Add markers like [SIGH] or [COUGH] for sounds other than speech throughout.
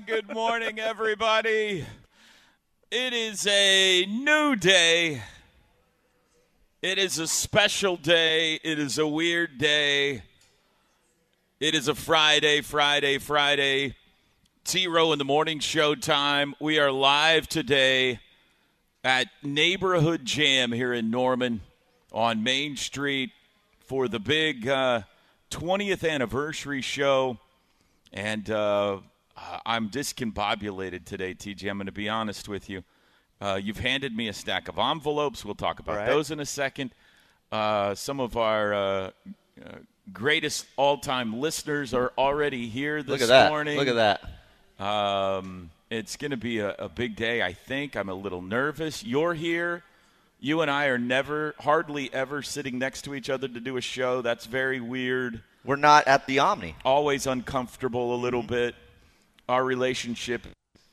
Good morning, everybody. It is a new day. It is a special day. It is a weird day. It is a Friday, Friday, Friday. T Row in the morning show time. We are live today at Neighborhood Jam here in Norman on Main Street for the big uh, 20th anniversary show. And uh, I'm discombobulated today, TJ. I'm going to be honest with you. Uh, you've handed me a stack of envelopes. We'll talk about Right. those in a second. Uh, some of our uh, uh, greatest all-time listeners are already here this Look at that. morning. Look at that. Um, it's going to be a, a big day, I think. I'm a little nervous. You're here. You and I are never, hardly ever sitting next to each other to do a show. That's very weird. We're not at the Omni. Always uncomfortable a little bit. Our relationship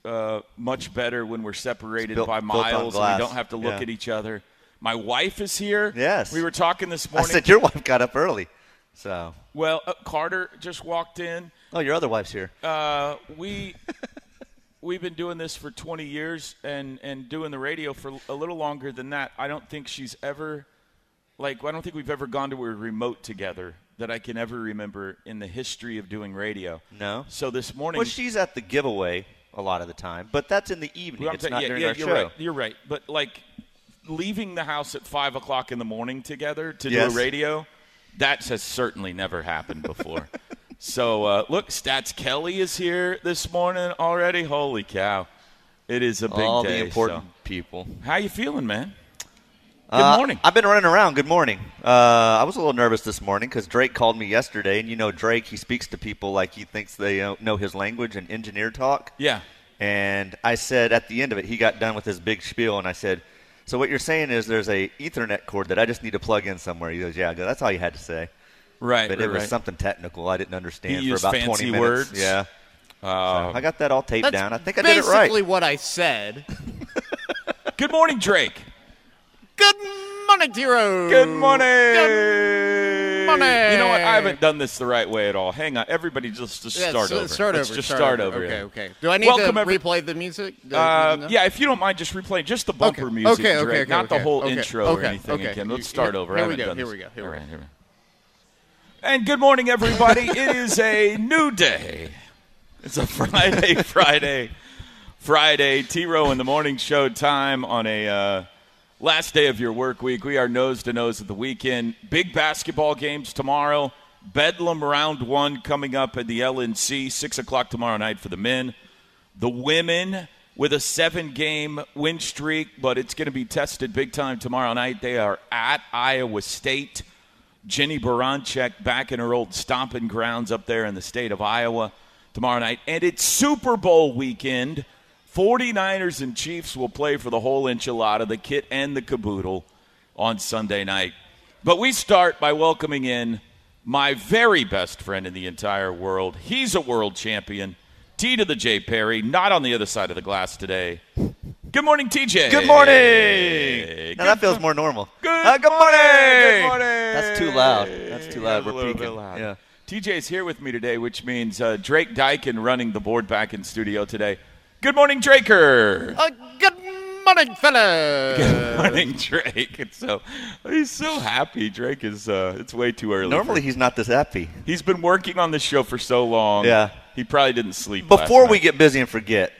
uh, much better when we're separated built- by miles and we don't have to look Yeah. at each other. My wife is here. Yes. We were talking this morning. I said your wife got up early. So, well, uh, Carter just walked in. oh, your other wife's here. Uh, we [LAUGHS] we've been doing this for 20 years and and doing the radio for a little longer than that. I don't think she's ever like I don't think we've ever gone to a remote together that I can ever remember in the history of doing radio. No. So this morning Well, she's at the giveaway a lot of the time, but that's in the evening. Well, it's saying- not yeah, during yeah, our you're show. right. You're right. But like leaving the house at five o'clock in the morning together to do a radio, that has certainly never happened before. [LAUGHS] so uh, look, Stats Kelly is here this morning already. Holy cow! It is a big All day. the important so. people. How you feeling, man? Good Uh, morning. I've been running around. Good morning. Uh, I was a little nervous this morning because Drake called me yesterday, and you know Drake, he speaks to people like he thinks they uh, know his language and engineer talk. Yeah. And I said at the end of it, he got done with his big spiel, and I said, "So what you're saying is there's a Ethernet cord that I just need to plug in somewhere?" He goes, "Yeah." I go, That's all you had to say. Right. But right, it was right. something technical I didn't understand He for about fancy 20 minutes. words? Yeah. Uh, I got that all taped down. I think I did it right. basically what I said. [LAUGHS] good morning, Drake. Good morning, T-Row. Good morning. Good morning. You know what? I haven't done this the right way at all. Hang on, everybody, just, just Yeah, start over. Start Let's over. just start, start over. Okay, yeah. okay. Do I need Welcome, to every- replay the music? Uh, No? yeah, if you don't mind, just replaying just the bumper Okay, music, okay, okay, okay, not the whole okay, intro or anything okay. again. Let's start over. I here we go, here we go, here All we right, go. here And good morning, everybody. [LAUGHS] it is a new day. It's a Friday, [LAUGHS] Friday, Friday. T Row in the morning show time on a uh, last day of your work week. We are nose to nose at the weekend. Big basketball games tomorrow. Bedlam round one coming up at the LNC, 6 o'clock tomorrow night for the men. The women with a seven game win streak, but it's going to be tested big time tomorrow night. They are at Iowa State. Jennie Baranczyk back in her old stomping grounds up there in the state of Iowa tomorrow night. And it's Super Bowl weekend. 49ers and Chiefs will play for the whole enchilada, the kit and the caboodle on Sunday night. But we start by welcoming in my very best friend in the entire world. He's a world champion. T to the J Perry, not on the other side of the glass today. Good morning, TJ. Good morning. Good Now that feels more normal. Good, Uh, good morning. morning. Good morning. That's too loud. That's too loud. We're little peaking. bit loud. Yeah. TJ's here with me today, which means uh, Drake Dykin running the board back in studio today. Good morning, Draker. Uh, good morning, fella. Good morning, Drake. It's so he's so happy. Drake is. Uh, it's way too early. Normally for- he's not this happy. he's been working on this show for so long. Yeah. he probably didn't sleep. Before we get busy and forget,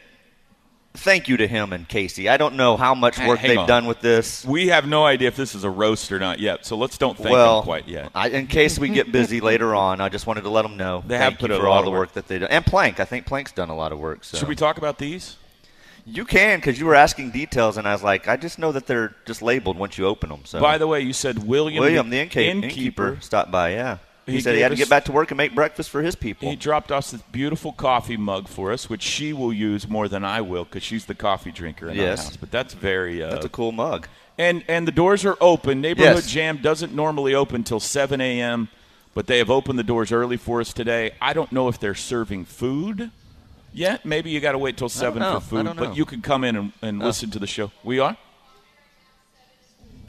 thank you to him and Casey. I don't know how much work hang they've on. done with this. We have no idea if this is a roast or not yet, so let's don't thank well, them quite yet. I, in case we get busy [LAUGHS] later on, I just wanted to let them know. They thank have put you for a lot all the work. work that they do. And Plank, I think Plank's done a lot of work. So. Should we talk about these? You can because you were asking details, and I was like, I just know that they're just labeled once you open them. So By the way, you said William, William, the innkeeper, innkeeper stopped by. Yeah, he, He said he had to get back to work and make breakfast for his people. He dropped us this beautiful coffee mug for us, which she will use more than I will because she's the coffee drinker in Yes. our house. But that's very. Uh, That's a cool mug. and and the doors are open. Neighborhood Yes. Jam doesn't normally open till 7 a.m., but they have opened the doors early for us today. I don't know if they're serving food yet. Maybe you got to wait till 7 for food, but you can come in and, and listen to the show. We are?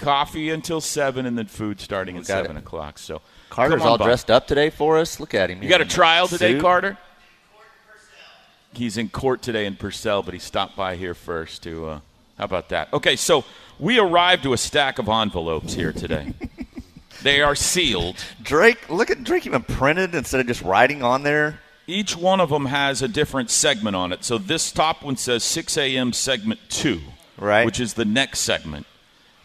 Coffee until 7 and then food starting at 7 it. o'clock. So Carter's on all dressed up today for us. Look at him. You got a trial today, Suit. Carter? He's in court today in Purcell, but he stopped by here first to. Uh, how about that? Okay, so we arrived to a stack of envelopes here today. [LAUGHS] they are sealed. Drake, look at Drake even printed instead of just writing on there. Each one of them has a different segment on it. So this top one says 6 a.m. segment two, Right. Which is the next segment,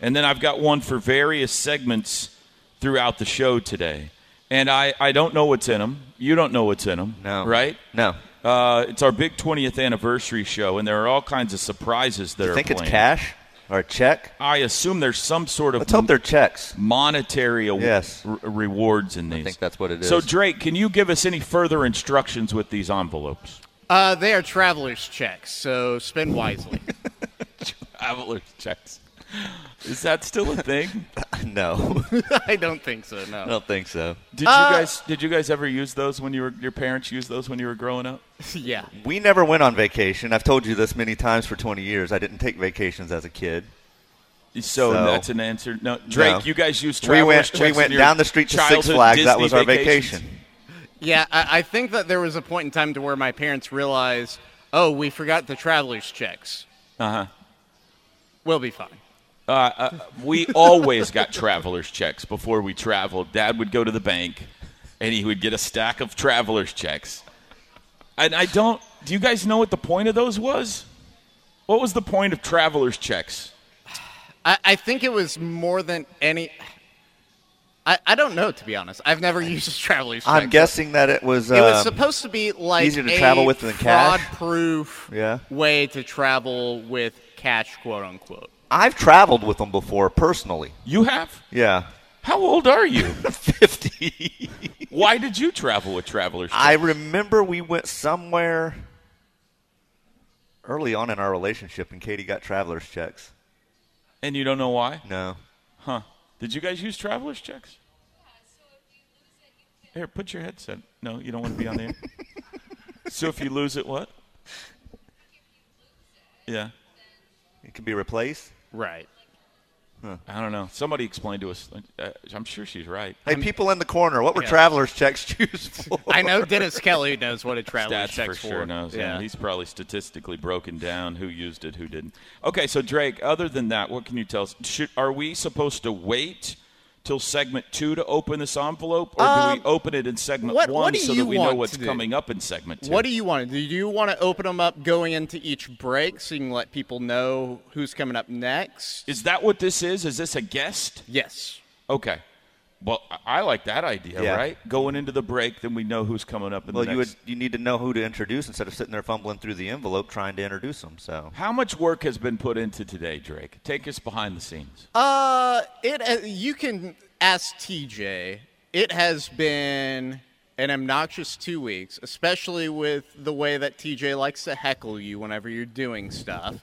and then I've got one for various segments throughout the show today. And I, I don't know what's in them. You don't know what's in them, No. right? No. Uh, it's our big 20th anniversary show, and there are all kinds of surprises that I are think it's cash or a check. I assume there's some sort of Let's hope they're checks. monetary aw- Yes. r- rewards in these. I think that's what it is. So, Drake, can you give us any further instructions with these envelopes? Uh, they are traveler's checks, so spend wisely. [LAUGHS] Traveler's checks. [LAUGHS] Is that still a thing? [LAUGHS] no, [LAUGHS] I don't think so. No, I don't think so. Did Uh, you guys did you guys ever use those when you were your parents used those when you were growing up? yeah. We never went on vacation. I've told you this many times for 20 years. I didn't take vacations as a kid. So, So- that's an answer. No, Drake, No. you guys used We went. checks We went down the street to Six childhood Flags. that was our vacations? vacation. Yeah, I, I think that there was a point in time to where my parents realized, oh, we forgot the traveler's checks. Uh huh. We'll be fine. Uh, uh, we always got traveler's checks before we traveled. Dad would go to the bank, and he would get a stack of traveler's checks. And I don't. Do you guys know what the point of those was? What was the point of traveler's checks? I, I think it was more than any. I, I don't know, to be honest. I've never used a traveler's check. I'm guessing that it was. It was um, supposed to be like easier to a travel with than cash? fraud-proof Yeah. way to travel with cash, quote unquote. I've traveled with them before personally. You have? Yeah, How old are you? [LAUGHS] 50. Why did you travel with traveler's? I remember we went somewhere early on in our relationship, and Katie got traveler's checks. and you don't know why? No, Huh. Did you guys use traveler's checks? Here, put your headset. No, you don't want to be on the air. [LAUGHS] so if you lose it, what? Yeah. it can be replaced. Right. I don't know. Somebody explained to us. Uh, I'm sure she's right. Hey, people in the corner, what were Yeah. traveler's checks [LAUGHS] used for? I know Dennis Kelly knows what a traveler's Stats check's for sure knows. Yeah. Yeah. He's probably statistically broken down who used it, who didn't. Okay, so Drake, other than that, what can you tell us? Should, are we supposed to wait till segment two to open this envelope, or do Um, we open it in segment what- one what so that we know what's coming up in segment two? What do you want to do? Do you want to open them up going into each break so you can let people know who's coming up next? Is that what this is? Is this a guest? Yes. Okay. Well, I- I like that idea, Yeah. right? Going into the break, then we know who's coming up in well, the you would you need to know who to introduce instead of sitting there fumbling through the envelope trying to introduce them. So How much work has been put into today, Drake? Take us behind the scenes. Uh, it uh, you can ask TJ. It has been an obnoxious two weeks, especially with the way that TJ likes to heckle you whenever you're doing stuff.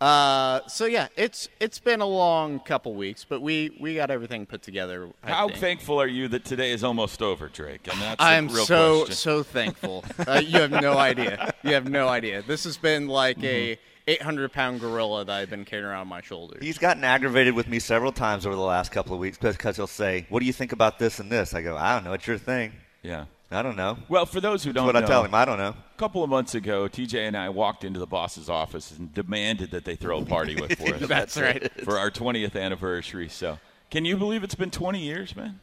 Uh, so yeah, it's it's been a long couple weeks, but we we got everything put together. I How think. thankful are you that today is almost over, Drake? I mean, that's I'm real so question. so thankful. Uh, you have no idea. You have no idea. This has been like a 800 pound gorilla that I've been carrying around my shoulders. he's gotten aggravated with me several times over the last couple of weeks because he'll say, "What do you think about this and this?" I go, "I don't know. It's your thing. Yeah. I don't know." Well, for those who don't That's what know, I tell him. I don't know. a couple of months ago, TJ and I walked into the boss's office and demanded that they throw a party with [LAUGHS] for us That's right. for our 20th anniversary. So, can you believe it's been 20 years, man?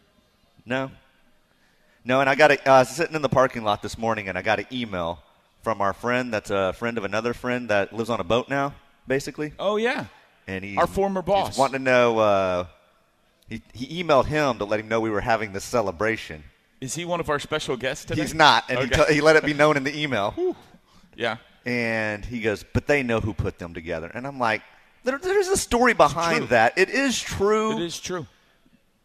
No. No, and I got a, uh, I was sitting in the parking lot this morning, and I got an email from our friend that's a friend of another friend that lives on a boat now, basically. Oh yeah. And he Our former boss. He's wanting to know. Uh, he, he emailed him to let him know we were having this celebration. Is he one of our special guests today? He's not, and he, t- he let it be known in the email. Yeah. And he goes, but they know who put them together. And I'm like, there, there's a story behind that. It is true. It is true.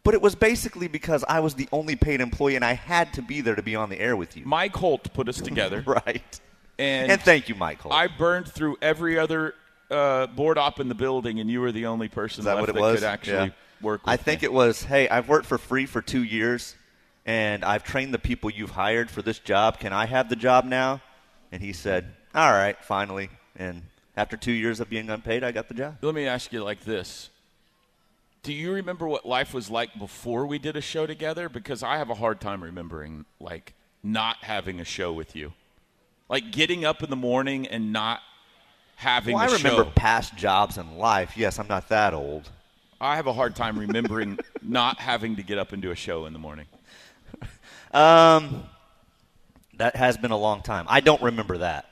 But it was basically because I was the only paid employee and I had to be there to be on the air with you. Mike Holt put us together. [LAUGHS] Right. And, And thank you, Michael. I burned through every other uh, board op in the building, and you were the only person that left what it that could actually Yeah. work. With I think me. it was, hey, I've worked for free for two years, and I've trained the people you've hired for this job. Can I have the job now? And he said, all right, finally. And after two years of being unpaid, I got the job. Let me ask you like this. Do you remember what life was like before we did a show together? Because I have a hard time remembering like not having a show with you. Like getting up in the morning and not having Well, I remember show. past jobs in life. Yes, I'm not that old. I have a hard time remembering [LAUGHS] not having to get up and do a show in the morning. Um, that has been a long time. I don't remember that.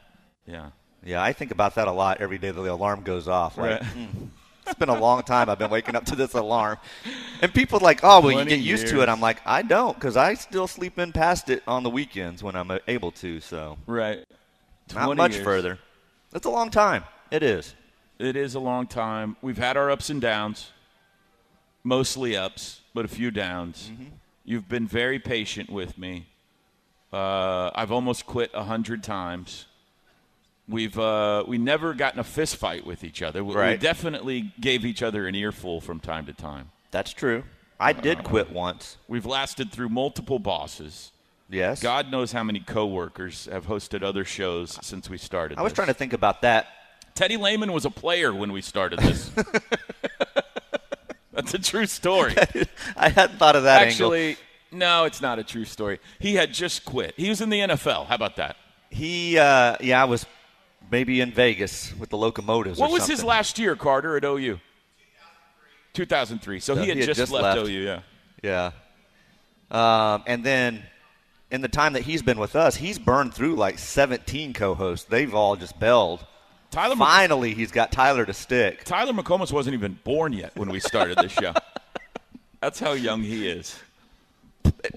Yeah. Yeah, I think about that a lot every day that the alarm goes off. Like, Right. hmm, it's been a long time I've been waking up to this alarm. [LAUGHS] And people are like, oh, well, you get used to it. I'm like, I don't, because I still sleep in past it on the weekends when I'm uh, able to. So Right. not much years. further. That's a long time. It is. It is a long time. We've had our ups and downs, mostly ups, but a few downs. Mm-hmm. You've been very patient with me. Uh, I've almost quit a hundred times. We've uh, we never gotten a fist fight with each other. We, we definitely gave each other an earful from time to time. That's true. I did quit once. We've lasted through multiple bosses. Yes. God knows how many coworkers have hosted other shows since we started. I was this. trying to think about that. Teddy Lehman was a player when we started this. [LAUGHS] That's a true story. [LAUGHS] I hadn't thought of that angle. Actually, no, it's not a true story. He had just quit. He was in the NFL. How about that? He, uh, yeah, I was maybe in Vegas with the locomotives. What was his last year, Carter, at OU? 2003. So So he had, he had just, just left, left. OU, yeah. Yeah. Um, and then in the time that he's been with us, he's burned through like 17 co-hosts. They've all just bailed. Tyler, Finally, he's got Tyler to stick. Tyler McComas wasn't even born yet when we started this show. [LAUGHS] That's how young he is.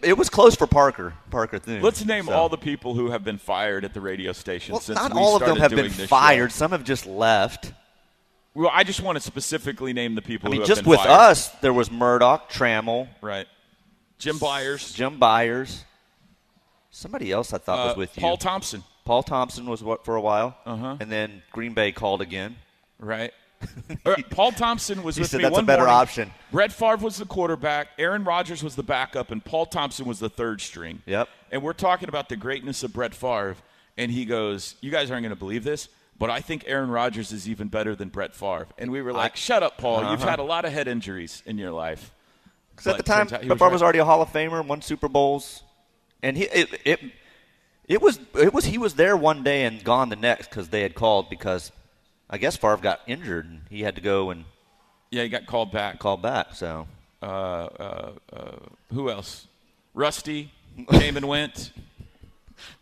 It was close for Parker. Parker Thune. Let's name So- all the people who have been fired at the radio station Well, since not all of them have been fired. show. Some have just left. Well, I just want to specifically name the people I mean, just with fired. us, there was Murdoch, Trammell, Right. Jim Byers. Jim Byers. Somebody else I thought uh, was with you. Paul Thompson. Paul Thompson was what for a while, Uh-huh. and then Green Bay called again. Right. [LAUGHS] Paul Thompson was He with said me that's a one better morning. option. Brett Favre was the quarterback. Aaron Rodgers was the backup, and Paul Thompson was the third string. Yep. And we're talking about the greatness of Brett Favre, and he goes, "You guys aren't going to believe this, but I think Aaron Rodgers is even better than Brett Favre." And we were like, "Shut up, Paul. You've had a lot of head injuries in your life." Because at the time, Favre was was, already a Hall of Famer, won Super Bowls, and he it, it it was it was he was there one day and gone the next because they had called because I guess Favre got injured and he had to go and Yeah, he got called back. called back. So Uh, uh, uh, who else? Rusty [LAUGHS] came and went.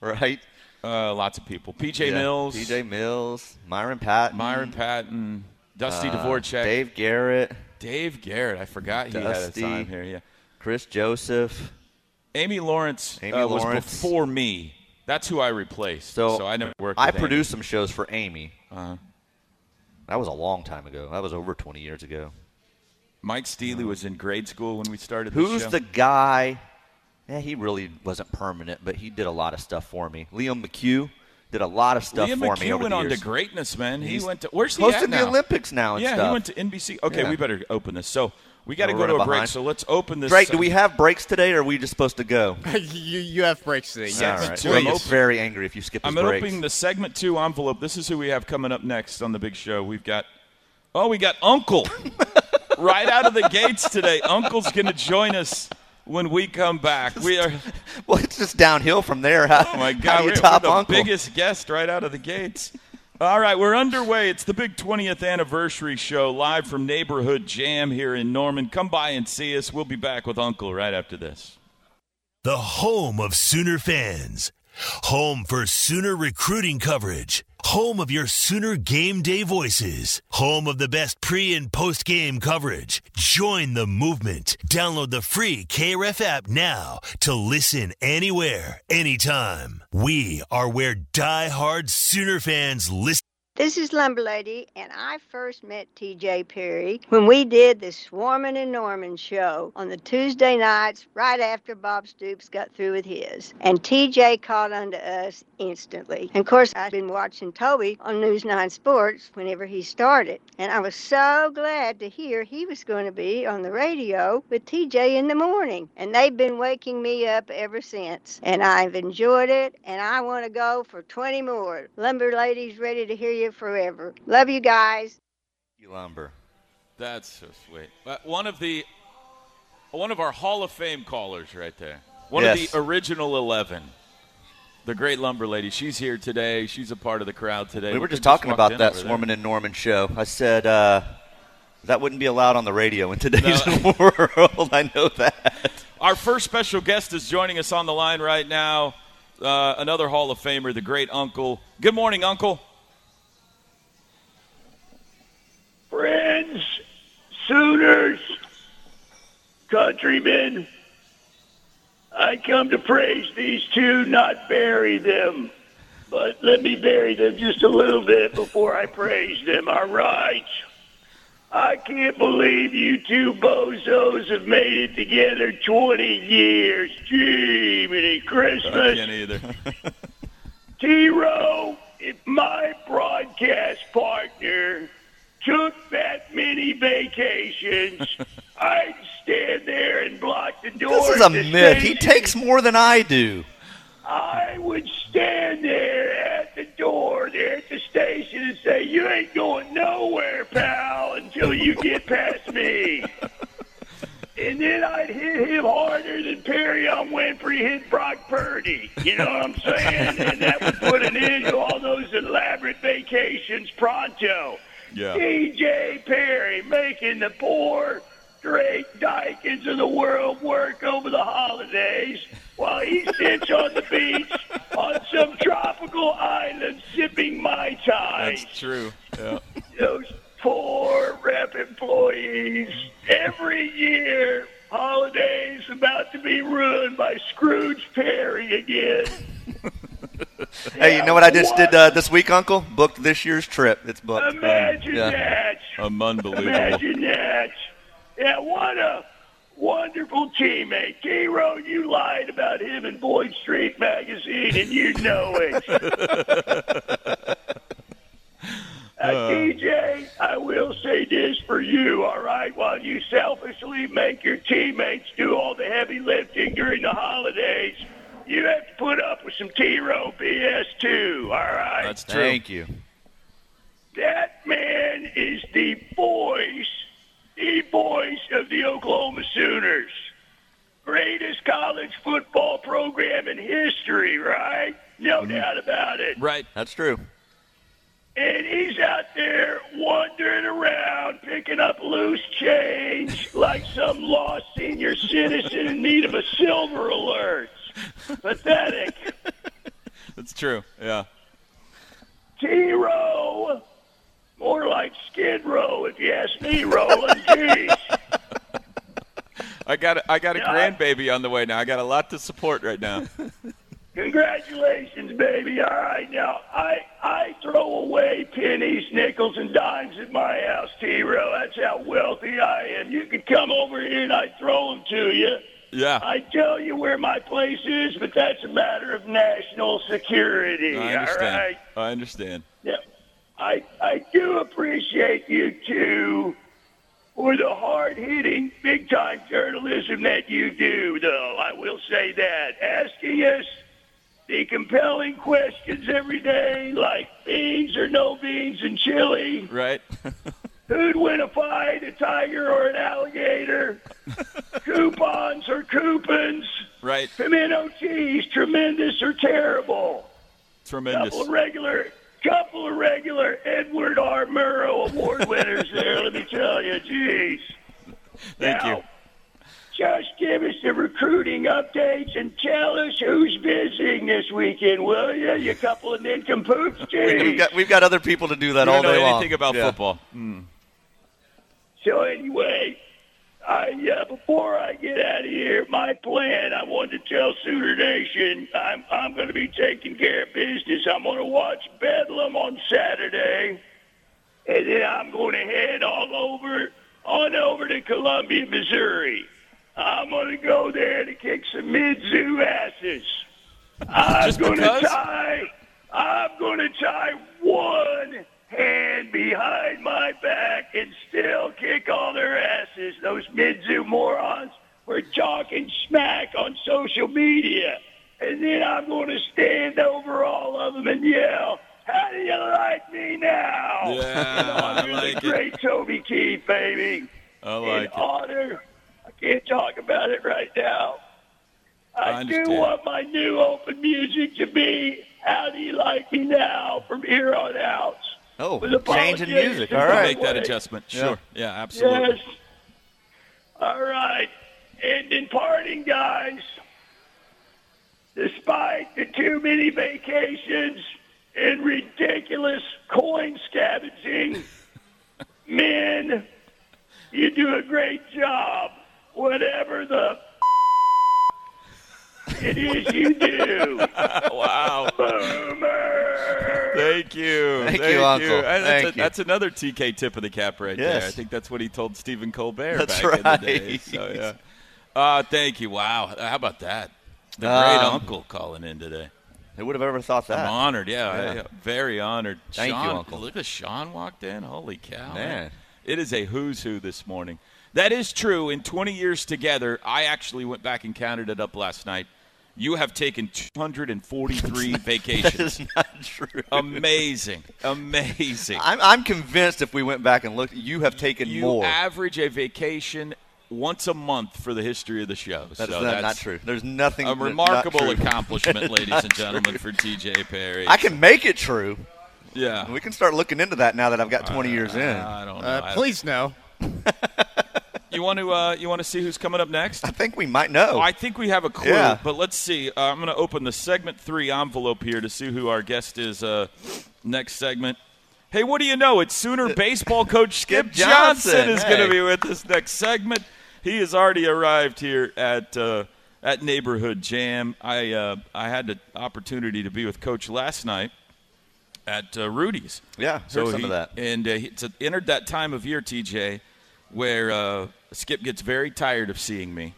right, Uh, lots of people. PJ Yeah. Mills, P.J. Mills, Myron Patton, Myron Patton, Dusty uh, Dvorak, Dave Garrett, Dave Garrett. I forgot he had a time here. Yeah. Chris Joseph. Amy Lawrence Amy uh, was Lawrence. before me. That's who I replaced. So, I never worked. I with Amy. produced some shows for Amy. Uh-huh. That was a long time ago. That was over 20 years ago. Mike Steely was in grade school when we started. Who's show. the guy? Yeah, he really wasn't permanent, but he did a lot of stuff for me. Liam McHugh did a lot of stuff Liam for McHugh me over went the on to greatness, man. He He's went to where's he hosting at now? the Olympics now and yeah, stuff. he went to NBC. Okay, Yeah. we better open this. So we got to go to a running break. So let's open this. Drake, do we have breaks today, or are we just supposed to go? [LAUGHS] you, you have breaks today. Yeah. Yes. right. two. I'm is open- very angry if you skip his I'm breaks. opening the segment two envelope. This is who we have coming up next on the big show. We've got, oh, we got Uncle [LAUGHS] right out of the gates today. Uncle's going to join us when we come back. We are, [LAUGHS] well, it's just downhill from there. How, oh my how God, do you we're, top we're the Uncle? biggest guest right out of the gates. All right, we're underway. It's the big 20th anniversary show live from Neighborhood Jam here in Norman. Come by and see us. We'll be back with Uncle right after this. The home of Sooner fans. Home for Sooner recruiting coverage. Home of your Sooner game day voices. Home of the best pre and post game coverage. Join the movement. Download the free KRF app now to listen anywhere, anytime. We are where die-hard Sooner fans listen. This is Lumber Lady, and I first met TJ Perry when we did the Swarman and Norman show on the Tuesday nights right after Bob Stoops got through with his. And TJ caught on to us instantly. And of course, I've been watching Toby on News 9 Sports whenever he started. And I was so glad to hear he was going to be on the radio with TJ in the morning. And they've been waking me up ever since. And I've enjoyed it, and I want to go for 20 more. Lumber Lady's ready to hear you forever. Love you guys. You lumber. That's so sweet. But one of the one of our Hall of Fame callers right there. One Yes. of the original 11. The great lumber lady. She's here today. She's a part of the crowd today. We were Look, just talking walked about that over there. Swarman and Norman show. I said uh, that wouldn't be allowed on the radio in today's No. [LAUGHS] world. I know that. Our first special guest is joining us on the line right now. Uh, another Hall of Famer, the great Uncle. Good morning, Uncle. Sooners, countrymen. I come to praise these two, not bury them. But let me bury them just a little bit before I praise them, all right? I can't believe you two bozos have made it together 20 years. Gee, many I can't either. [LAUGHS] T-Row, if my broadcast partner took that many vacations, [LAUGHS] I'd stand there and block the door. This is a myth. He takes more than I do. I would stand there at the door there at the station and say, "You ain't going nowhere, pal, until you get past me." [LAUGHS] And then I'd hit him harder than Perrion Winfrey hit Brock Purdy. You know what I'm saying? and that would put an end to all those elaborate vacations pronto. Yeah. TJ Perry making the poor Drake Dykins of the world work over the holidays while he sits on the beach on some tropical island sipping Mai Tai. That's true. Yeah. Those poor rep employees. Every year, holidays about to be ruined by Scrooge Perry again. [LAUGHS] [LAUGHS] Hey, you know what I just did uh, this week, Uncle? Booked this year's trip. It's booked. Imagine Yeah. that. Um, unbelievable. Imagine that. Yeah, what a wonderful teammate. K-Row, you lied about him in Boyd Street Magazine, and you know it. [LAUGHS] Uh, TJ, I will say this for you, all right? While you selfishly make your teammates do all the heavy lifting during the holidays, you have to put up with some T-Row BS too, all right? That's true. Thank you. That man is the voice, the voice of the Oklahoma Sooners. Greatest college football program in history, right? No mm-hmm. doubt about it. Right. That's true. And he's out there wandering around, picking up loose change like some lost senior citizen in need of a silver alert. [LAUGHS] Pathetic. That's true. Yeah. T-Row. More like Skid Row, if you ask me, Roland. Jeez. I got a, I got a grandbaby on the way now. I got a lot to support right now. Congratulations, baby. All right, now I I throw away pennies, nickels, and dimes at my house, T-Row. That's how wealthy I am. You can come over here and I throw them to you. Yeah. I tell you where my place is, but that's a matter of national security. I understand. right. I understand. Yeah. I I do appreciate you too for the hard hitting, big time journalism that you do, though. I will say that. Asking us the compelling questions every day, like beans or no beans and chili. Right. [LAUGHS] Who'd win a fight, a tiger or an alligator? [LAUGHS] Coupons or coupons? right. Pimento cheese, tremendous or terrible? Tremendous. couple of regular, couple of regular Edward R. Murrow Award winners there. Let me tell you, jeez. Thank now, you. Just give give us the recruiting updates and tell us who's visiting this weekend, will you? You couple of nincompoops, [LAUGHS] We've got, we've got other people to do that You all don't know day long. anything about Yeah. football. Mm. So anyway, I uh, before I get out of here, my plan. I wanted to tell Sooner Nation I'm I'm going to be taking care of business. I'm going to watch Bedlam on Saturday, and then I'm going to head all over on over to Columbia, Missouri. I'm going to go there to kick some Mizzou asses. [LAUGHS] I'm going to tie. I'm going to tie one hand behind my back and still kick all their asses. Those Mizzou morons were talking smack on social media. And then I'm going to stand over all of them and yell, how do you like me now? Yeah, [LAUGHS] I like the it. great Toby Keith, baby. I In like it. honor, I can't talk about it right now. I I, do want my new open music to be How Do You Like Me Now from here on out. Oh, With changing apologies. music. All right. Make that Way. adjustment. Yeah. Sure. Yeah, absolutely. Yes. All right. And in parting, guys, despite the too many vacations and ridiculous coin scavenging, [LAUGHS] men, you do a great job. Whatever the it is you do. [LAUGHS] wow. Boomer. Thank you. Thank you, Uncle. And That's, Thank a- you. that's another TK tip of the cap right there. I think that's what he told Stephen Colbert That's back in the day. right. So, yeah. Uh, thank you. Wow. How about that? The great Um, uncle calling in today. Who would have ever thought that? I'm honored. Yeah, Yeah. yeah, very honored. Thank you, Uncle. Look at Sean walked in. Holy cow! Man. It is a who's who this morning. That is true. In 20 years together, I actually went back and counted it up last night. You have taken 243 [LAUGHS] That vacations. That is not true. Amazing, amazing. I'm, I'm convinced if we went back and looked, you have taken you more. average a vacation once a month for the history of the show. That's so not, that's not true. There's nothing. A remarkable true. [LAUGHS] accomplishment, ladies and gentlemen, true. for TJ Perry. I can make it true. yeah. We can start looking into that now that I've got 20 years in. I don't know. Uh, please no. [LAUGHS] You want to uh, you want to see who's coming up next? I think we might know. I think we have a clue, Yeah. but let's see. Uh, I'm going to open the segment three envelope here to see who our guest is uh, next segment. Hey, what do you know? It's Sooner baseball coach Skip, Skip Johnson, is going to be with us next segment. He has already arrived here at uh, at Neighborhood Jam. I uh, I had the opportunity to be with Coach last night at uh, Rudy's. yeah, heard So some he, of that. And uh, he- it's entered that time of year, TJ, where uh, Skip gets very tired of seeing me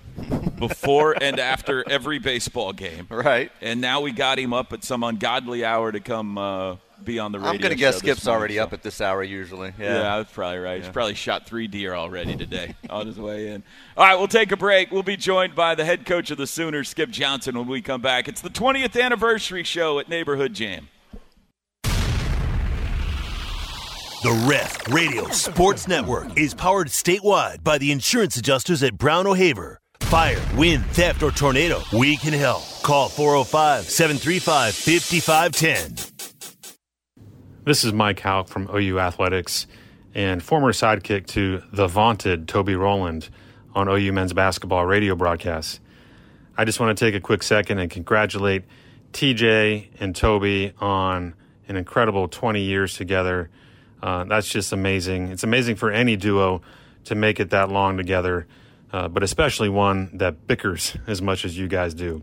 before and after every baseball game. Right. And now we got him up at some ungodly hour to come uh, be on the radio. I'm going to guess Skip's morning, already so- up at this hour usually. Yeah. Yeah. that's probably right. He's probably shot three deer already today [LAUGHS] on his way in. All right, we'll take a break. We'll be joined by the head coach of the Sooners, Skip Johnson, when we come back. It's the 20th anniversary show at Neighborhood Jam. The Ref Radio Sports Network is powered statewide by the insurance adjusters at Brown O'Haver. Fire, wind, theft, or tornado, we can help. Call 405 735 5510. This is Mike Hauk from OU Athletics and former sidekick to the vaunted Toby Rowland on OU men's basketball radio broadcasts. I just want to take a quick second and congratulate TJ and Toby on an incredible 20 years together. Uh, that's just amazing. It's amazing for any duo to make it that long together, uh, but especially one that bickers as much as you guys do.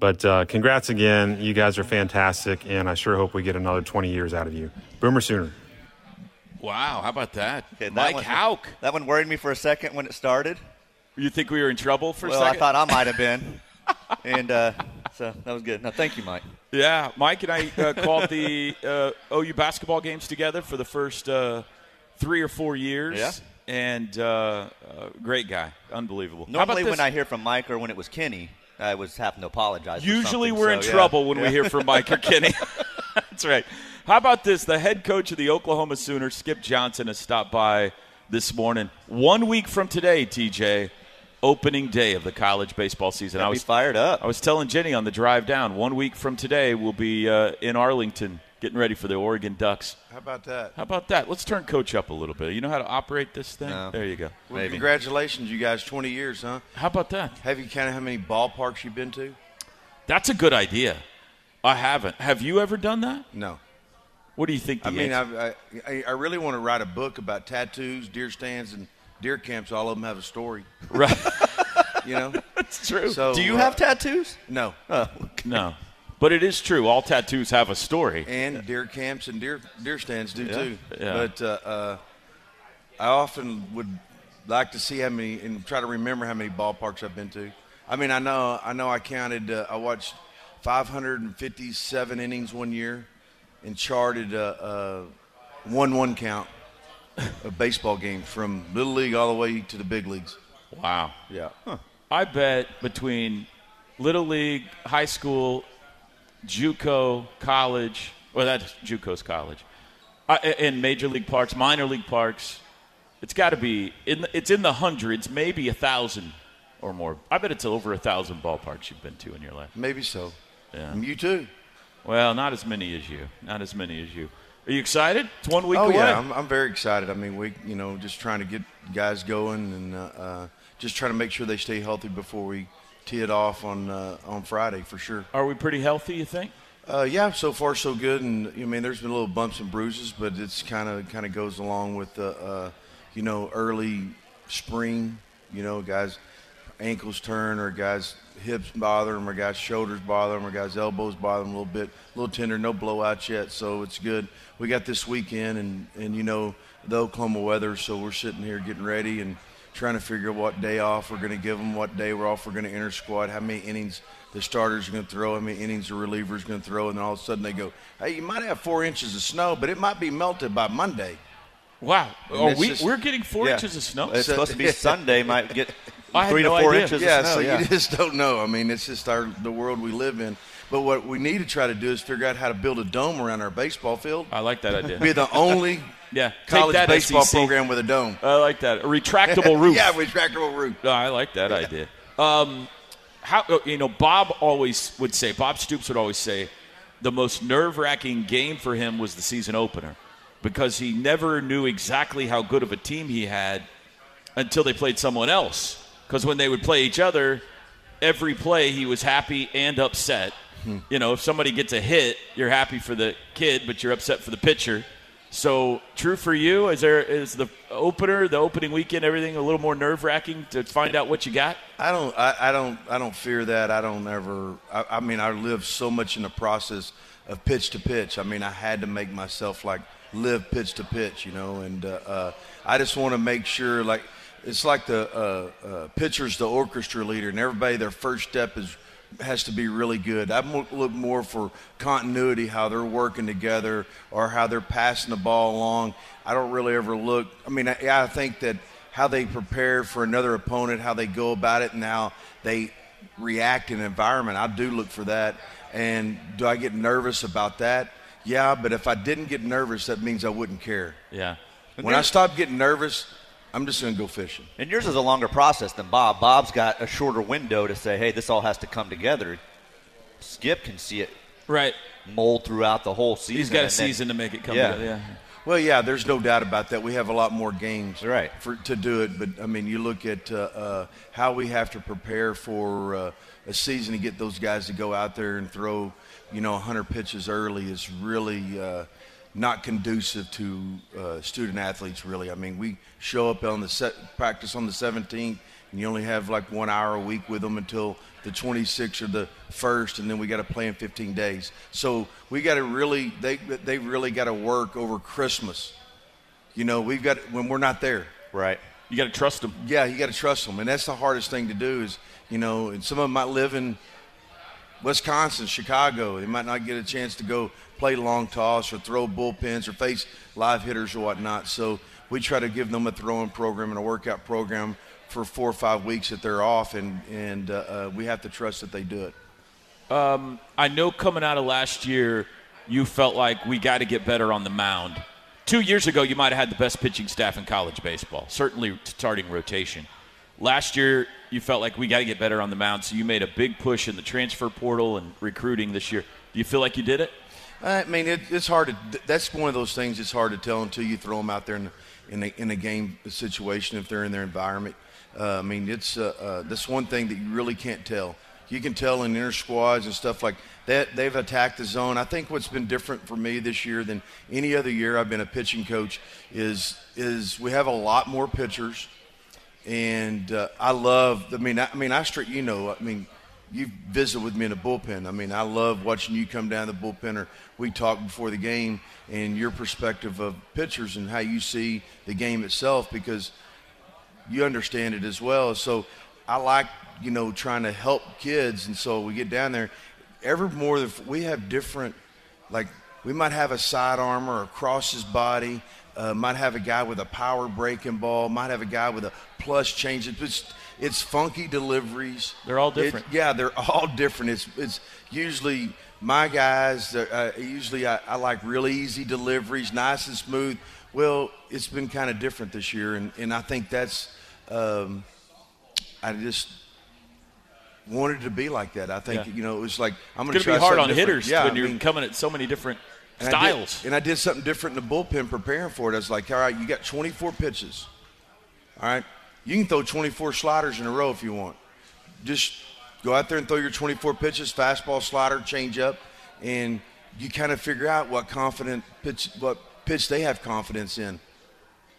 But uh, congrats again. You guys are fantastic, and I sure hope we get another 20 years out of you. Boomer Sooner. Wow, how about that? Okay, that Mike one- Hauk. That one worried me for a second when it started. You think we were in trouble for well, a I second? thought I might have been. [LAUGHS] and uh, so that was good. No, thank you, Mike. yeah, Mike and I uh, called the uh, OU basketball games together for the first uh, three or four years. Yeah. And uh, uh, great guy, unbelievable. How about Normally, this? when I hear from Mike or when it was Kenny, I was having to apologize. Usually we're in yeah. trouble when we hear from Mike or [LAUGHS] Kenny. [LAUGHS] That's right. How about this? The head coach of the Oklahoma Sooners, Skip Johnson, has stopped by this morning. One week from today, TJ, opening day of the college baseball season. I Got me was fired up. I was telling Jenny on the drive down. One week from today, we'll be uh, in Arlington getting ready for the Oregon Ducks. How about that? How about that? Let's turn Coach up a little bit. You know how to operate this thing? No. There you go. Well, Maybe. congratulations, you guys. Twenty years, huh? How about that? Have you counted how many ballparks you've been to? That's a good idea. I haven't. Have you ever done that? No. What do you think? I mean, I, I I really want to write a book about tattoos, deer stands, and deer camps. All of them have a story. right. [LAUGHS] You know. It's true. So Do you uh, have tattoos? no? Oh, [LAUGHS] no, but it is true. All tattoos have a story. and deer camps and deer deer stands do too. Yeah. But uh, uh, I often would like to see how many and try to remember how many ballparks I've been to. I mean, I know I know I counted. Uh, I watched 557 innings one year, and charted a, a one-one count of baseball game from little league all the way to the big leagues. Wow. Yeah. I bet between little league, high school, JUCO, college. Well, that's JUCO's college, uh, and major league parks, minor league parks. It's got to be in. The, it's in the hundreds, maybe a thousand or more. I bet it's over a thousand ballparks you've been to in your life. Maybe so. Yeah. You too. Well, not as many as you. Not as many as you. Are you excited? It's one week oh away. yeah, I'm, I'm very excited. I mean, we you know just trying to get guys going and uh, uh, just trying to make sure they stay healthy before we tee it off on uh, on Friday for sure. Are we pretty healthy? You think? Uh, yeah, so far so good. And I mean, there's been a little bumps and bruises, but it's kind of kind of goes along with the uh, you know early spring. You know, guys ankles turn or guys hips bother them or guys shoulders bother them or guys elbows bother them a little bit, a little tender, no blowouts yet, so it's good. We got this weekend and and you know the Oklahoma weather, so we're sitting here getting ready and trying to figure out what day off we're going to give them, what day we're off we're going to enter squad, how many innings the starters are going to throw, how many innings the relievers going to throw, and then all of a sudden they go, hey, you might have four inches of snow, but it might be melted by Monday. Wow. And Are we? just- we're getting four yeah. inches of snow. It's supposed to be [LAUGHS] Sunday. Might get I had three no to four idea. inches yeah, of snow. so yeah. you just don't know. I mean, it's just our the world we live in. But what we need to try to do is figure out how to build a dome around our baseball field. I like that idea. Be the only [LAUGHS] Yeah, college that, baseball SEC. program with a dome. I like that. A retractable [LAUGHS] roof. yeah, retractable roof. No, I like that idea. Um, how you know Bob always would say Bob Stoops would always say the most nerve-wracking game for him was the season opener because he never knew exactly how good of a team he had until they played someone else. Because when they would play each other, every play he was happy and upset. Hmm. You know, if somebody gets a hit, you're happy for the kid, but you're upset for the pitcher. So true for you. Is there is the opener, the opening weekend, everything a little more nerve wracking to find out what you got? I don't. I, I don't. I don't fear that. I don't ever. I, I mean, I live so much in the process of pitch to pitch. I mean, I had to make myself like live pitch to pitch, you know. And uh, uh, I just want to make sure, like, it's like the uh, uh, pitcher's the orchestra leader, and everybody their first step is has to be really good. I look more for continuity, how they're working together, or how they're passing the ball along. I don't really ever look. I mean, I, I think that how they prepare for another opponent, how they go about it, and how they react in an environment. I do look for that. And do I get nervous about that? Yeah, but if I didn't get nervous, that means I wouldn't care. Yeah. When I stop getting nervous, I'm just going to go fishing. And yours is a longer process than Bob. Bob's got a shorter window to say, hey, this all has to come together. Skip can see it Right. mold throughout the whole season. He's got a and then- season to make it come Yeah. together. Yeah. Well, yeah, there's no doubt about that. We have a lot more games Right. for to do it, but I mean, you look at uh, uh, how we have to prepare for uh, a season to get those guys to go out there and throw, you know, 100 pitches early is really uh, not conducive to uh, student athletes. Really, I mean, we show up on the set, practice on the 17th, and you only have like one hour a week with them until the 26th or the first, and then we got to play in 15 days. So we got to really they they really got to work over Christmas. You know, we've got when we're not there. Right. You got to trust them. Yeah, you got to trust them, and that's the hardest thing to do. Is you know, and some of them might live in Wisconsin, Chicago. They might not get a chance to go play long toss or throw bullpens or face live hitters or whatnot. So we try to give them a throwing program and a workout program for four or five weeks that they're off, and and uh, uh, we have to trust that they do it. I know coming out of last year, you felt like we got to get better on the mound. Two years ago, you might have had the best pitching staff in college baseball, certainly starting rotation. Last year, you felt like we got to get better on the mound, so you made a big push in the transfer portal and recruiting this year. Do you feel like you did it? I mean, it, it's hard to. That's one of those things. It's hard to tell until you throw them out there in in a, in a game situation if they're in their environment. Uh, I mean, it's uh, uh, that's one thing that you really can't tell. You can tell in inner squads and stuff like that. They've attacked the zone. I think what's been different for me this year than any other year I've been a pitching coach is is we have a lot more pitchers, and uh, I love. I mean, I, I mean, I straight. You know, I mean, you visit with me in the bullpen. I mean, I love watching you come down the bullpen or we talk before the game and your perspective of pitchers and how you see the game itself because you understand it as well. So I like, you know, trying to help kids. And so we get down there. Every more, we have different, like, we might have a side armor across his body, uh, might have a guy with a power breaking ball, might have a guy with a plus change. It's, it's funky deliveries. They're all different. It, yeah, they're [LAUGHS] all different. It's it's usually my guys. Uh, usually I, I, like really easy deliveries, nice and smooth. Well, it's been kind of different this year, and, and I think that's. Um, I just wanted to be like that. I think yeah. you know it was like I'm going to be hard on hitters yeah, when you're mean, coming at so many different and styles. I did, and I did something different in the bullpen preparing for it. I was like, all right, you got 24 pitches. All right, you can throw 24 sliders in a row if you want. Just go out there and throw your 24 pitches, fastball, slider, change up, and you kind of figure out what confident pitch, what pitch they have confidence in.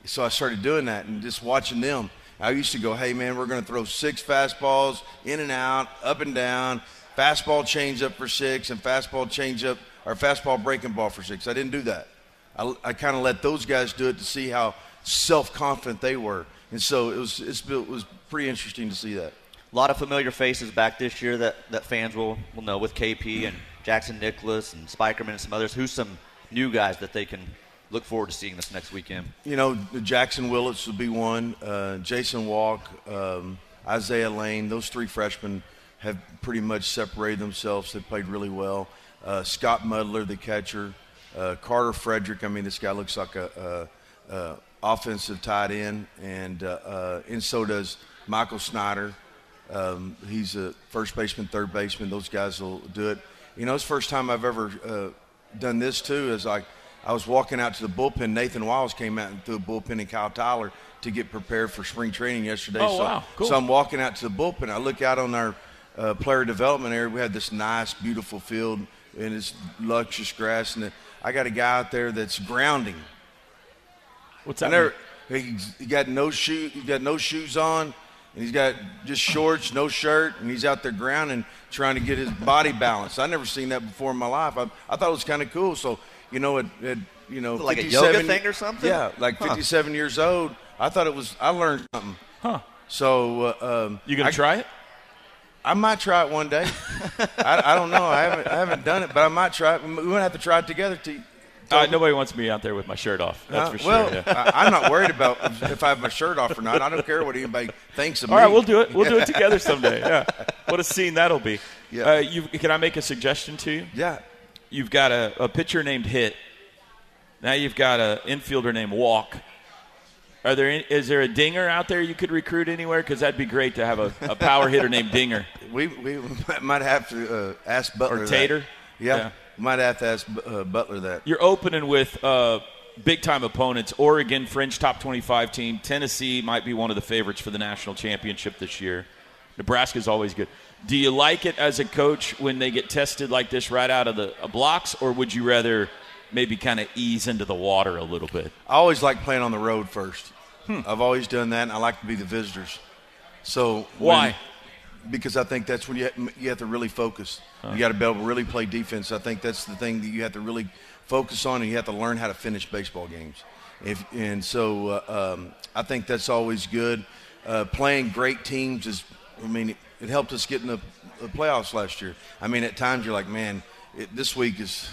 So I started doing that and just watching them. I used to go, hey man, we're going to throw six fastballs in and out, up and down, fastball change up for six, and fastball change up or fastball breaking ball for six. I didn't do that. I, I kind of let those guys do it to see how self confident they were. And so it was, it was pretty interesting to see that. A lot of familiar faces back this year that, that fans will, will know with KP and Jackson Nicklaus and Spikerman and some others. Who's some new guys that they can look forward to seeing this next weekend? You know, Jackson Willits would be one. Uh, Jason Walk, um, Isaiah Lane, those three freshmen have pretty much separated themselves. They played really well. Uh, Scott Mudler, the catcher. Uh, Carter Frederick. I mean, this guy looks like a, a, a offensive tight end, and uh, uh, and so does Michael Snyder. Um, he's a first baseman, third baseman. Those guys will do it. You know, it's the first time I've ever uh, done this too. Is like I was walking out to the bullpen. Nathan Wiles came out and threw a bullpen and Kyle Tyler to get prepared for spring training yesterday. Oh, so, wow. cool. so I'm walking out to the bullpen. I look out on our uh, player development area. We had this nice, beautiful field and it's luscious grass, and I got a guy out there that's grounding What's that? Never, he, he got no shoe. He got no shoes on, and he's got just shorts, no shirt, and he's out there grounding, trying to get his body balanced. I never seen that before in my life. I, I thought it was kind of cool. So you know, it, it you know, like a yoga thing or something. Yeah, like 57 years old. I thought it was. I learned something. Huh. So uh, um, you gonna I, try it? I might try it one day. I, I, don't know. I haven't I haven't done it, but I might try it. We might have to try it together. To, uh, nobody wants me out there with my shirt off. That's uh, for sure. Well, yeah. I, am not worried about if I have my shirt off or not. I don't care what anybody thinks of All me. All right, we'll do it. We'll do it [LAUGHS] together someday. Yeah. What a scene that'll be. Yeah. Uh, you, can I make a suggestion to you? Yeah. You've got a, a pitcher named Hit. Now you've got an infielder named Walk. Are there any, is there a dinger out there you could recruit anywhere? Because that'd be great to have a, a power hitter named Dinger. We we might have to uh, ask Butler. Or Tater. That. Yeah. yeah. Might have to ask uh, Butler that. You're opening with uh, big time opponents Oregon, French top 25 team. Tennessee might be one of the favorites for the national championship this year. Nebraska's always good. Do you like it as a coach when they get tested like this right out of the uh, blocks, or would you rather maybe kind of ease into the water a little bit? I always like playing on the road first. Hmm. I've always done that, and I like to be the visitors. So why? When, because I think that's when you have, you have to really focus. Huh. You got to be able to really play defense. I think that's the thing that you have to really focus on, and you have to learn how to finish baseball games. If, and so uh, um, I think that's always good. Uh, playing great teams is, I mean, it, it helped us get in the, the, playoffs last year. I mean, at times you're like, man, it, this week is.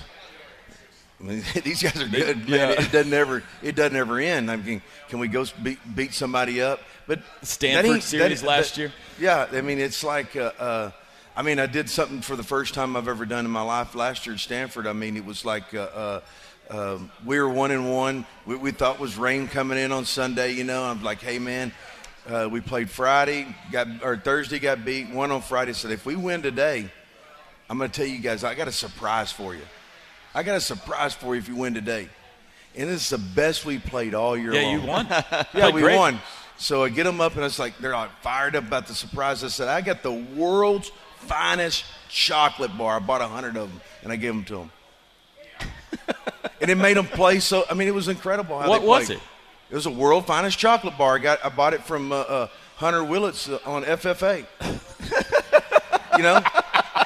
I [LAUGHS] mean, these guys are good. Yeah. Man, it doesn't ever, it doesn't ever end. I mean, can we go beat, beat somebody up? But Stanford series that, last that, year. Yeah, I mean it's like, uh, uh, I mean I did something for the first time I've ever done in my life last year at Stanford. I mean it was like. Uh, uh um, we were one and one. We, we, thought was rain coming in on Sunday. You know, I'm like, hey man, uh, we played Friday, got or Thursday, got beat. One on Friday. Said if we win today, I'm going to tell you guys, I got a surprise for you. I got a surprise for you if you win today. And it's the best we played all year Yeah, long. [LAUGHS] you won. Yeah, we great. won. So I get them up, and it's like they're like fired up about the surprise. I said, I got the world's finest chocolate bar. I bought a hundred of them, and I gave them to them. [LAUGHS] and it made them play so. I mean, it was incredible. How What was it? It was a world finest chocolate bar. I got. I bought it from uh, uh, Hunter Willits uh, on FFA. [LAUGHS] you know.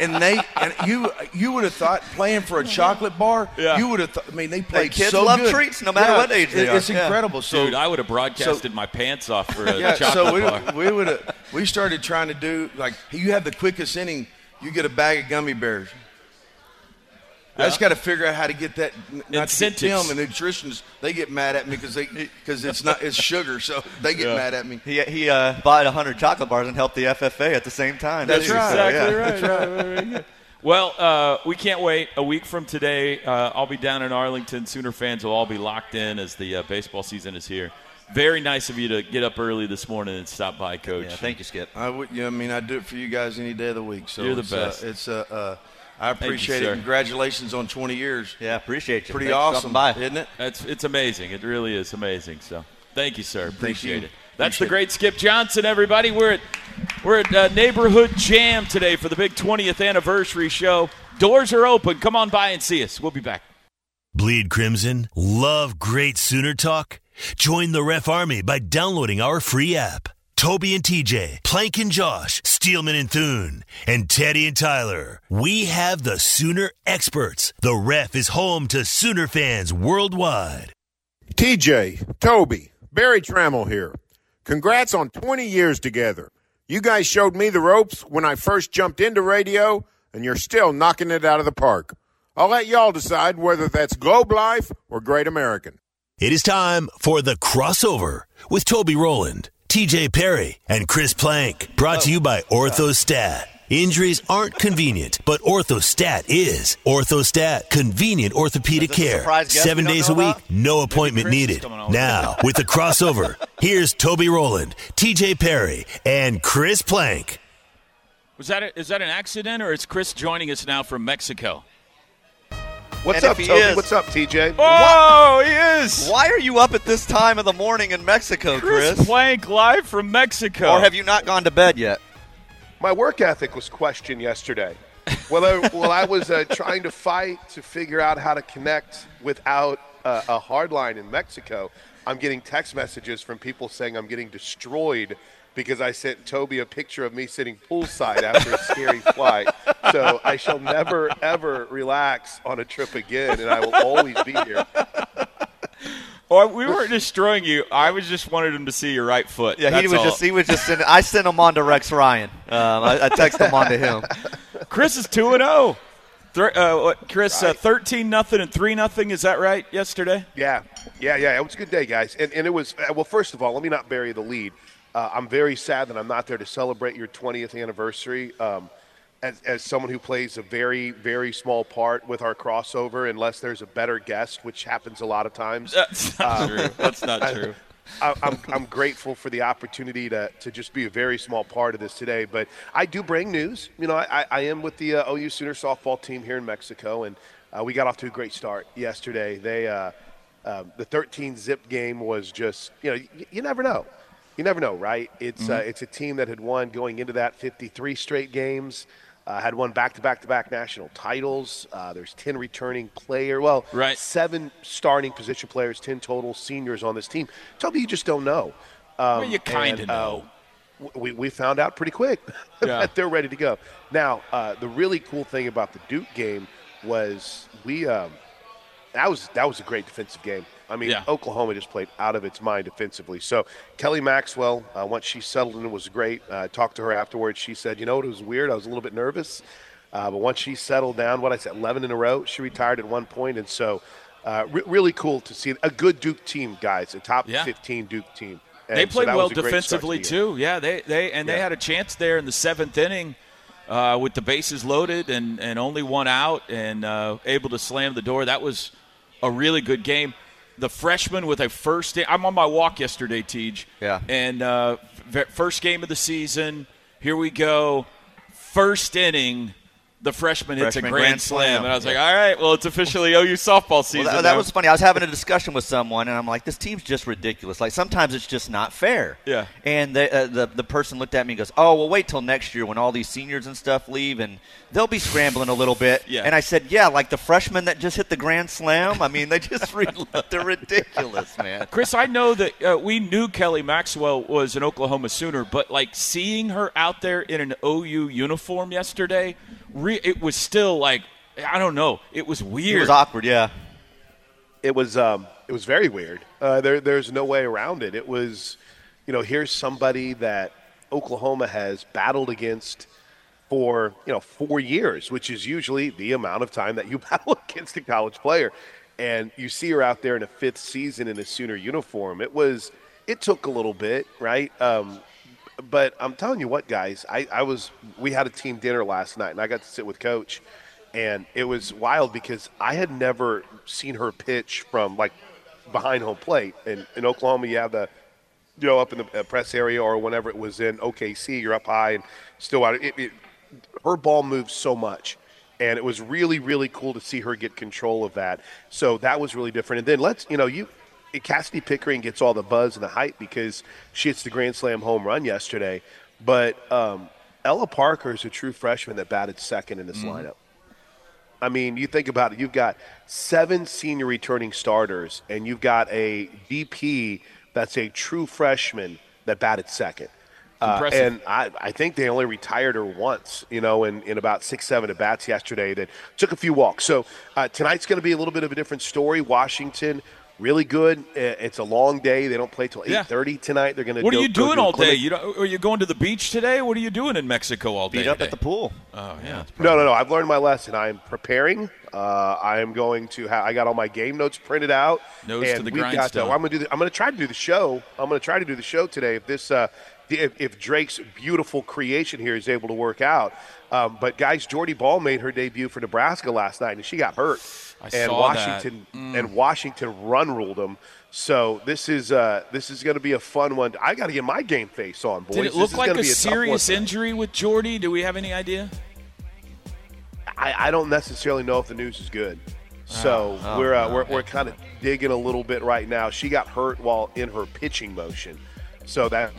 And they and you you would have thought playing for a chocolate bar. Yeah. You would have. thought I mean, they played kids so love good. treats no matter Yeah, what age they it- are. It's Yeah. incredible. So Dude, I would have broadcasted my pants off for a yeah, chocolate so we, bar. we would we started trying to do like you have the quickest inning, you get a bag of gummy bears. I just got to figure out how to get that. n- Not to get Incentives. Tim and nutritionists, they get mad at me because they because it's not it's sugar, so they get Yeah. mad at me. He, he uh, bought 100 chocolate bars and helped the FFA at the same time. That's didn't he? right. So, Exactly yeah. right. Very good. [LAUGHS] Well, uh, we can't wait. A week from today, uh, I'll be down in Arlington. Sooner fans will all be locked in as the uh, baseball season is here. Very nice of you to get up early this morning and stop by, Coach. Yeah, thank you, Skip. I would, yeah, I mean, I do it for you guys any day of the week. So You're the it's, uh, best. it's uh, I you, appreciate sir. it. Congratulations on 20 years. Yeah, appreciate you. Pretty Thanks awesome, stopping by. isn't it? That's it's amazing. It really is amazing. So, thank you, sir. Appreciate you. it. That's the great Skip Johnson, everybody. We're at we're at uh, Neighborhood Jam today for the big 20th anniversary show. Doors are open. Come on by and see us. We'll be back. Bleed Crimson? Love great Sooner talk? Join the Ref Army by downloading our free app. Toby and TJ, Plank and Josh, Steelman and Thune, and Teddy and Tyler. We have the Sooner experts. The Ref is home to Sooner fans worldwide. TJ, Toby, Barry Tramel here. Congrats on 20 years together. You guys showed me the ropes when I first jumped into radio, and you're still knocking it out of the park. I'll let y'all decide whether that's Globe Life or Great American. It is time for the crossover with Toby Rowland, TJ Perry, and Chris Plank. Brought to you by Orthostat. Injuries aren't convenient, but Orthostat is. Orthostat, convenient orthopedic Is this a care. Seven days a week, about? no appointment needed. Now, with the crossover, here's Toby Rowland, TJ Perry, and Chris Plank. Was that a, is that an accident or is Chris joining us now from Mexico? What's And up, if Toby? is- What's up, TJ? Oh, he is. Why are you up at this time of the morning in Mexico, Chris Chris? Plank live from Mexico. Or have you not gone to bed yet? My work ethic was questioned yesterday. Well, I, [LAUGHS] well, I was uh, trying to fight to figure out how to connect without uh, a hard line in Mexico. I'm getting text messages from people saying I'm getting destroyed because I sent Toby a picture of me sitting poolside after a scary flight. So I shall never, ever relax on a trip again, and I will always be here. Or we weren't destroying you. I was just wanted him to see your right foot. Yeah, he was all. just he was just sending. I sent him on to Rex Ryan. Um, I, I texted him on to him. [LAUGHS] Chris is two and zero. Thr- uh, what, Chris, uh, thirteen nothing and three nothing. Is that right? Yesterday. Yeah, yeah, yeah. It was a good day, guys. And, and it was, uh, well, first of all, let me not bury the lead. Uh, I'm very sad that I'm not there to celebrate your 20th anniversary. Um, as, as someone who plays a very, very small part with our crossover, unless there's a better guest, which happens a lot of times. That's not true. That's not [LAUGHS] true. I, I'm, I'm grateful for the opportunity to, to just be a very small part of this today. But I do bring news. You know, I, I am with the uh, OU Sooner softball team here in Mexico, and uh, we got off to a great start yesterday. They uh, uh, the 13 zip game was just you know you, you never know, you never know, right? It's uh, it's a team that had won going into that 53 straight games. Uh, had won back-to-back-to-back national titles. Uh, there's 10 returning player. Well, Right. seven starting position players, 10 total seniors on this team. Toby, you just don't know. Um, Well, you kinda know. uh, we, we found out pretty quick [LAUGHS] Yeah. that they're ready to go. Now, uh, the really cool thing about the Duke game was we um, that was that was a great defensive game. I mean, Yeah. Oklahoma just played out of its mind defensively. So Kelly Maxwell, uh, once she settled in, was great. Uh, I talked to her afterwards. She said, "You know, what it was weird. I was a little bit nervous, uh, but once she settled down, what I said, 11 in a row. She retired at one point, and so uh, re- really cool to see a good Duke team, guys, a top Yeah. 15 Duke team. And They played that well was a great start to defensively too. Yeah, they they and they had a chance there in the seventh inning uh, with the bases loaded and and only one out and uh, able to slam the door. That was a really good game. The freshman with a first. day. I'm on my walk yesterday, Tej. Yeah. And uh, first game of the season. Here we go. First inning. The freshman hits a grand, grand slam. slam. and I was like, all right, well, it's officially OU softball season. Well, that, that was funny. I was having a discussion with someone, and I'm like, "This team's just ridiculous. Like sometimes it's just not fair." Yeah. And the uh, the the person looked at me and goes, "Oh, well, wait till next year when all these seniors and stuff leave, and they'll be scrambling a little bit." Yeah. And I said, "Yeah, like the freshmen that just hit the grand slam. I mean, they just re- [LAUGHS] they're ridiculous, man." Chris, I know that uh, we knew Kelly Maxwell was an Oklahoma Sooner, but like seeing her out there in an OU uniform yesterday, re- it was still like I don't know, it was weird. It was awkward, yeah. it was um, it was very weird. Uh, there, there's no way around it. It was, you know, here's somebody that Oklahoma has battled against for you know four years, which is usually the amount of time that you [LAUGHS] battle against a college player, and you see her out there in a fifth season in a Sooner uniform. It was, it took a little bit, right? Um, but I'm telling you what, guys, I, I was we had a team dinner last night, and I got to sit with Coach, and it was wild because I had never seen her pitch from like behind home plate. And in Oklahoma, you have the you know up in the uh, press area or whenever it was in OKC, you're up high and still out. It, it, her ball moves so much. And it was really, really cool to see her get control of that. So that was really different. And then let's, you know, you Cassidy Pickering gets all the buzz and the hype because she hits the grand slam home run yesterday. But um, Ella Parker is a true freshman that batted second in this lineup. I mean, you think about it. You've got seven senior returning starters, and you've got a DP that's a true freshman that batted second. Uh, and I, I think they only retired her once, you know, in, in about six, seven at bats yesterday that took a few walks. So uh, tonight's going to be a little bit of a different story. Washington, really good. It's a long day. They don't play till Yeah. 8.30 tonight. They're going to what go, are you go doing do all day? clinic. You know, are you going to the beach today? What are you doing in Mexico all day? Beat up today? at the pool. Oh yeah. No, no, no. I've learned my lesson. I'm preparing. Uh, I am going to. Ha- I got all my game notes printed out. Nose and to the we've got. grindstone. Uh, I'm going to do. The, I'm going to try to do the show. I'm going to try to do the show today. If this, uh, if, if Drake's beautiful creation here is able to work out. Um, but guys, Jordy Bahl made her debut for Nebraska last night, and she got hurt. I and saw that. Washington and Washington run ruled them. So this is uh, this is going to be a fun one. I got to get my game face on, boys. Did it look like a one serious injury with Jordy? Do we have any idea? I, I don't necessarily know if the news is good. So Oh, we're, uh, no. we're we're kind of digging a little bit right now. She got hurt while in her pitching motion, so that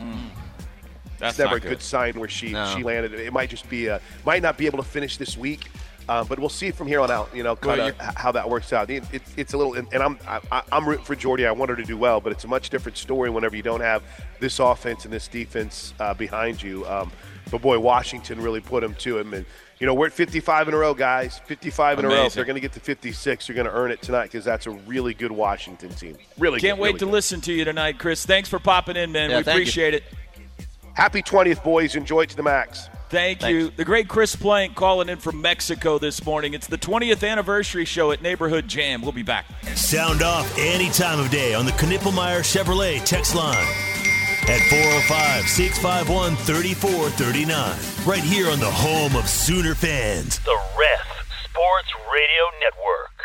That's it's never a good sign where she No. she landed. It might just be a might not be able to finish this week, um, but we'll see from here on out. You know, kind of you- how that works out. It, it, it's a little, and, and I'm I, I'm rooting for Jordy. I want her to do well, but it's a much different story whenever you don't have this offense and this defense uh, behind you. Um, but boy, Washington really put him to him, and you know we're at 55 in a row, guys. 55 in a row. If they're going to get to 56, you're going to earn it tonight because that's a really good Washington team. Really, Can't good, wait really to good. listen to you tonight, Chris. Thanks for popping in, man. Yeah, we thank you. appreciate it. Happy 20th, boys. Enjoy it to the max. Thank Thanks. you. The great Chris Plank calling in from Mexico this morning. It's the 20th anniversary show at Neighborhood Jam. We'll be back. Sound off any time of day on the Knippelmeyer Chevrolet text line at 405 651 3439. Right here on the home of Sooner fans. The Ref Sports Radio Network.